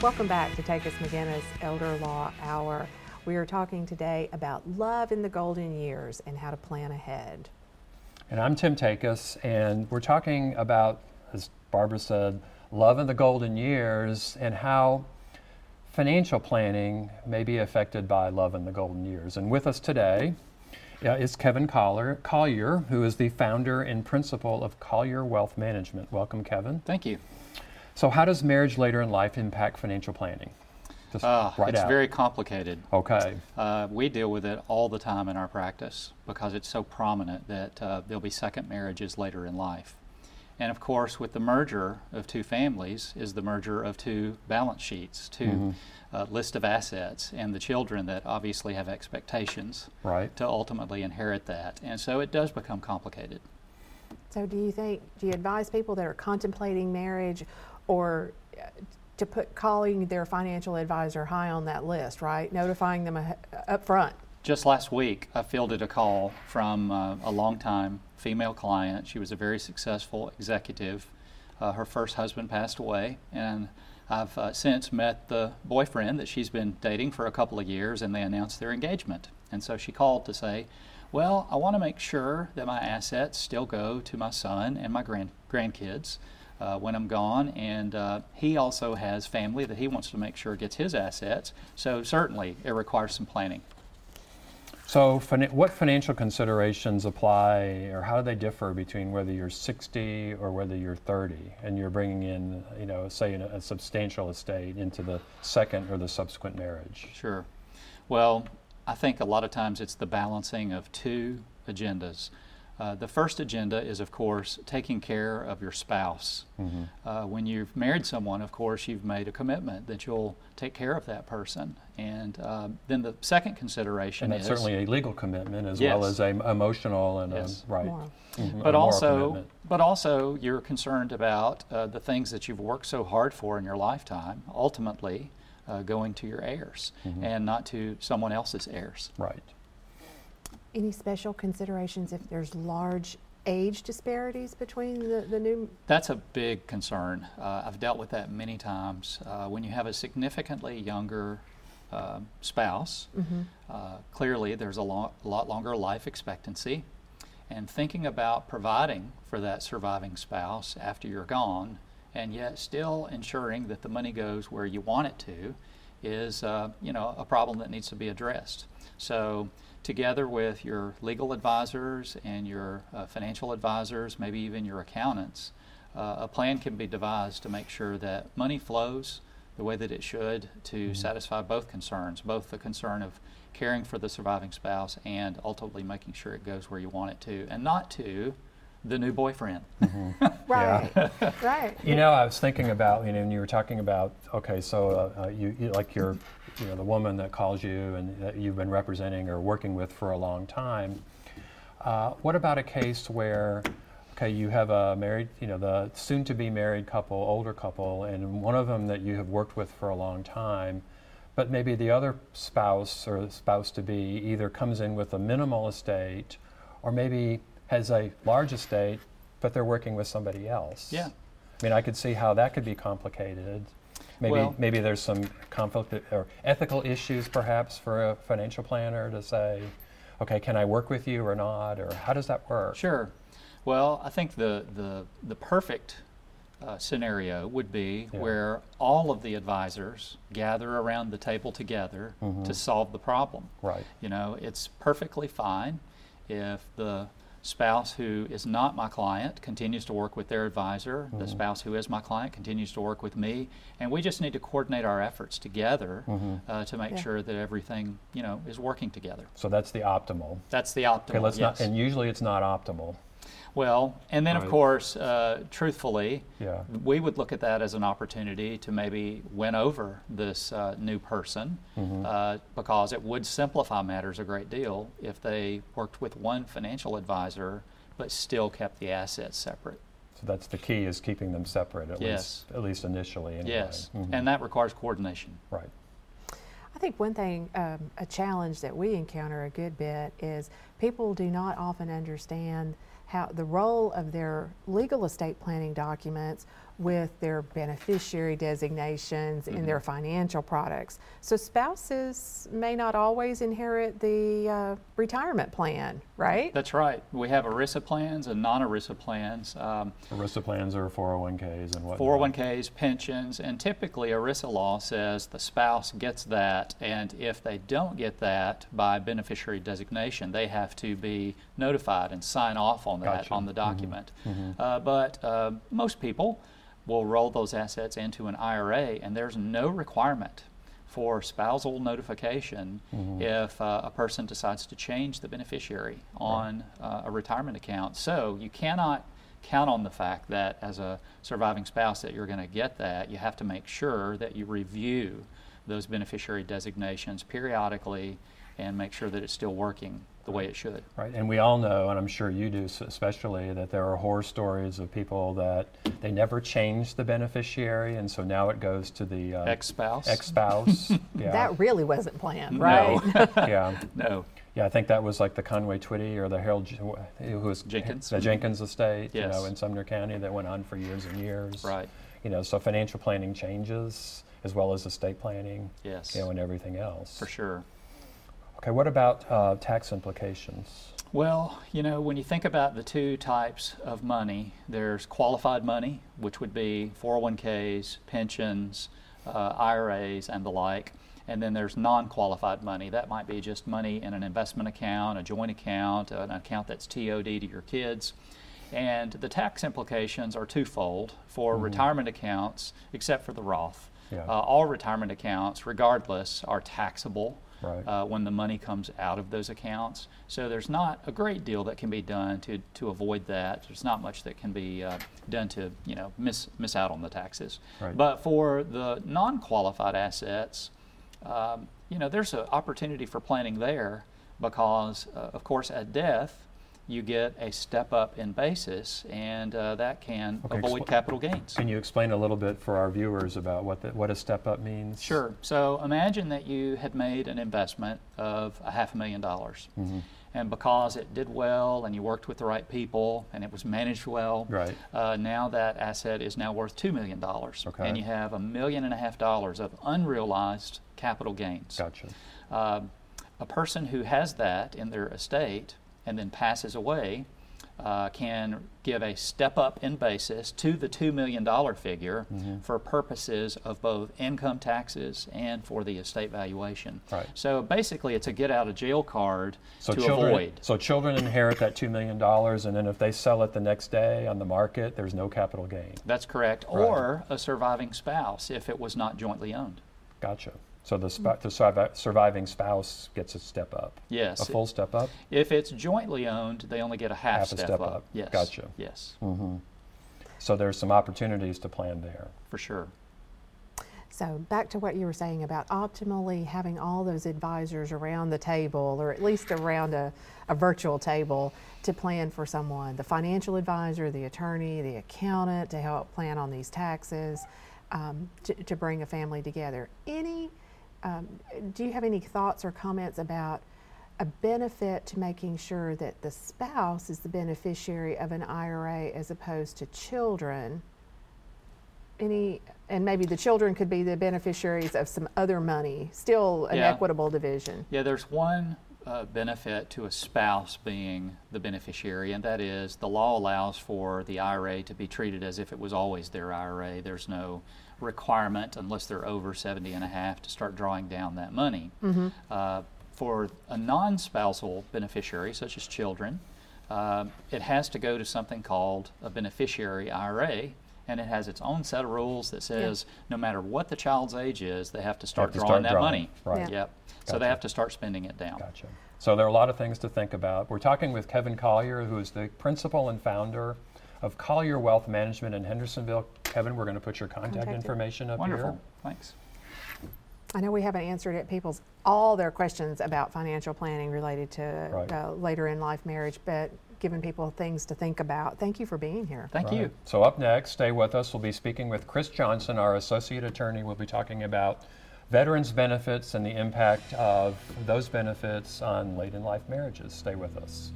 Welcome back to Takacs McGinnis Elder Law Hour. We are talking today about love in the golden years and how to plan ahead. And I'm Tim Takacs, and we're talking about, as Barbara said, love in the golden years and how financial planning may be affected by love in the golden years. And with us today uh, is Kevin Collier, Collier, who is the founder and principal of Collier Wealth Management. Welcome, Kevin. Thank you. So, how does marriage later in life impact financial planning? Just uh, right it's out. very complicated. Okay. Uh, we deal with it all the time in our practice because it's so prominent that uh, there'll be second marriages later in life. And of course, with the merger of two families is the merger of two balance sheets, 2 mm-hmm. Uh, list of assets, and the children that obviously have expectations right. to ultimately inherit that. And so it does become complicated. So, do you think, do you advise people that are contemplating marriage or uh, to put calling their financial advisor high on that list, right? Notifying them up front. Just last week, I fielded a call from uh, a longtime female client. She was a very successful executive. Uh, her first husband passed away, and I've uh, since met the boyfriend that she's been dating for a couple of years, and they announced their engagement. And so she called to say, Well, I want to make sure that my assets still go to my son and my grand- grandkids uh, when I'm gone. And uh, he also has family that he wants to make sure gets his assets. So certainly it requires some planning. So, what financial considerations apply, or how do they differ between whether you're 60 or whether you're 30, and you're bringing in, you know, say, a substantial estate into the second or the subsequent marriage? Sure. Well, I think a lot of times it's the balancing of two agendas. Uh, the first agenda is, of course, taking care of your spouse. Mm-hmm. Uh, when you've married someone, of course, you've made a commitment that you'll take care of that person. And uh, then the second consideration and that's is certainly a legal commitment as yes. well as a emotional and yes. a, right. Mm-hmm. But also, commitment. but also, you're concerned about uh, the things that you've worked so hard for in your lifetime. Ultimately, uh, going to your heirs mm-hmm. and not to someone else's heirs. Right. Any special considerations if there's large age disparities between the, the new? That's a big concern. Uh, I've dealt with that many times. Uh, when you have a significantly younger uh, spouse, mm-hmm. Uh, clearly there's a lot, a lot longer life expectancy. And thinking about providing for that surviving spouse after you're gone, and yet still ensuring that the money goes where you want it to, is uh, you know a problem that needs to be addressed. So together with your legal advisors and your uh, financial advisors, maybe even your accountants, uh, a plan can be devised to make sure that money flows the way that it should to mm-hmm. satisfy both concerns, both the concern of caring for the surviving spouse and ultimately making sure it goes where you want it to, and not to the new boyfriend. Mm-hmm. right, right. You know, I was thinking about you know, when you were talking about okay, so uh, uh, you, you, like your you know the woman that calls you and that you've been representing or working with for a long time. Uh, what about a case where okay, you have a married, you know, the soon-to-be married couple, older couple, and one of them that you have worked with for a long time, but maybe the other spouse or spouse to be either comes in with a minimal estate, or maybe has a large estate, but they're working with somebody else. Yeah. I mean, I could see how that could be complicated. Maybe well, maybe there's some conflict or ethical issues perhaps for a financial planner to say, okay, can I work with you or not, or how does that work? Sure. Well, I think the the the perfect uh, scenario would be yeah. where all of the advisors gather around the table together mm-hmm. to solve the problem. Right. You know, it's perfectly fine if the spouse who is not my client continues to work with their advisor. Mm-hmm. The spouse who is my client continues to work with me, and we just need to coordinate our efforts together mm-hmm. uh, to make yeah. sure that everything you know is working together. So that's the optimal. That's the optimal. Okay, let's yes. not. And usually it's not optimal. Well, and then right. of course, uh, truthfully, yeah. we would look at that as an opportunity to maybe win over this uh, new person mm-hmm. uh, because it would simplify matters a great deal if they worked with one financial advisor but still kept the assets separate. So that's the key is keeping them separate at yes. least at least initially. Anyway. Yes, mm-hmm. and that requires coordination. Right. I think one thing, um, a challenge that we encounter a good bit is people do not often understand how the role of their legal estate planning documents with their beneficiary designations in their financial products. So spouses may not always inherit the uh, retirement plan, right? That's right. We have ERISA plans and non-ERISA plans. Um, ERISA plans are 401ks and whatnot. 401ks, pensions, and typically ERISA law says the spouse gets that, and if they don't get that by beneficiary designation, they have to be notified and sign off on that Gotcha. on the Mhm. document. Mhm. Uh, but uh, most people will roll those assets into an IRA, and there's no requirement for spousal notification Mhm. if uh, a person decides to change the beneficiary on uh, a retirement account. So you cannot count on the fact that as a surviving spouse that you're going to get that. You have to make sure that you review those beneficiary designations periodically and make sure that it's still working the way it should. Right, and we all know, and I'm sure you do especially, that there are horror stories of people that they never changed the beneficiary, and so now it goes to the uh, Ex-spouse? ex-spouse. yeah, That really wasn't planned, right? No. right? yeah, no. yeah. I think that was like the Conway Twitty or the Harold, who was Jenkins. the Jenkins estate, you know, in Sumner County that went on for years and years. Right. You know, so financial planning changes as well as estate planning, Yes. you know, and everything else. For sure. Okay, what about uh, tax implications? Well, you know, when you think about the two types of money, there's qualified money, which would be 401ks, pensions, uh, IRAs, and the like. And then there's non qualified money. That might be just money in an investment account, a joint account, an account that's TOD to your kids. And the tax implications are twofold for retirement accounts, except for the Roth. Yeah. Uh, all retirement accounts, regardless, are taxable Right. uh, when the money comes out of those accounts. So there's not a great deal that can be done to, to avoid that. There's not much that can be uh, done to you know miss miss out on the taxes. Right. But for the non-qualified assets, um, you know there's an opportunity for planning there because uh, of course at death you get a step up in basis and uh, that can Okay, avoid expl- capital gains. Can you explain a little bit for our viewers about what the, what a step up means? Sure. So imagine that you had made an investment of a half a million dollars. Mhm. And because it did well and you worked with the right people and it was managed well, Right. uh, now that asset is now worth $2 million. Okay. And you have a million and a half dollars of unrealized capital gains. Gotcha. Um, a person who has that in their estate and then passes away uh, can give a step up in basis to the $2 million figure Mhm. for purposes of both income taxes and for the estate valuation. Right. So basically, it's a get out of jail card So to children, avoid. so children inherit that two million dollars, and then if they sell it the next day on the market, there's no capital gain. That's correct. Right. Or a surviving spouse if it was not jointly owned. Gotcha. So the, sp- the survi- surviving spouse gets a step up. Yes. A full step up. If it's jointly owned, they only get a half, Half a step up. Yes. Gotcha. Yes, hmm So there's some opportunities to plan there. for sure. So back to what you were saying about optimally having all those advisors around the table, or at least around a, a virtual table, to plan for someone. The financial advisor, the attorney, the accountant to help plan on these taxes, um, to, to bring a family together. Any, um, do you have any thoughts or comments about a benefit to making sure that the spouse is the beneficiary of an IRA as opposed to children? any, and maybe the children could be the beneficiaries of some other money, still an Yeah. equitable division. Yeah, there's one uh, benefit to a spouse being the beneficiary, and that is the law allows for the IRA to be treated as if it was always their IRA. There's no requirement, unless they're over 70 and a half, to start drawing down that money. Uh, for a non spousal beneficiary, such as children, uh, it has to go to something called a beneficiary IRA. And it has its own set of rules that says no matter what the child's age is, they have to start to drawing start that drawing, money. right. Yep. So they have to start spending it down. Gotcha. So there are a lot of things to think about. We're talking with Kevin Collier, who is the principal and founder of Collier Wealth Management in Hendersonville. Kevin, we're going to put your contact Contact information up Wonderful. here. Thanks. I know we haven't answered it, people's, all their questions about financial planning related to Right. uh, later in life marriage, but giving people things to think about. Thank you for being here. Thank Right. you. So up next, stay with us. We'll be speaking with Chris Johnson, our associate attorney. We'll be talking about veterans benefits and the impact of those benefits on late in life marriages. Stay with us.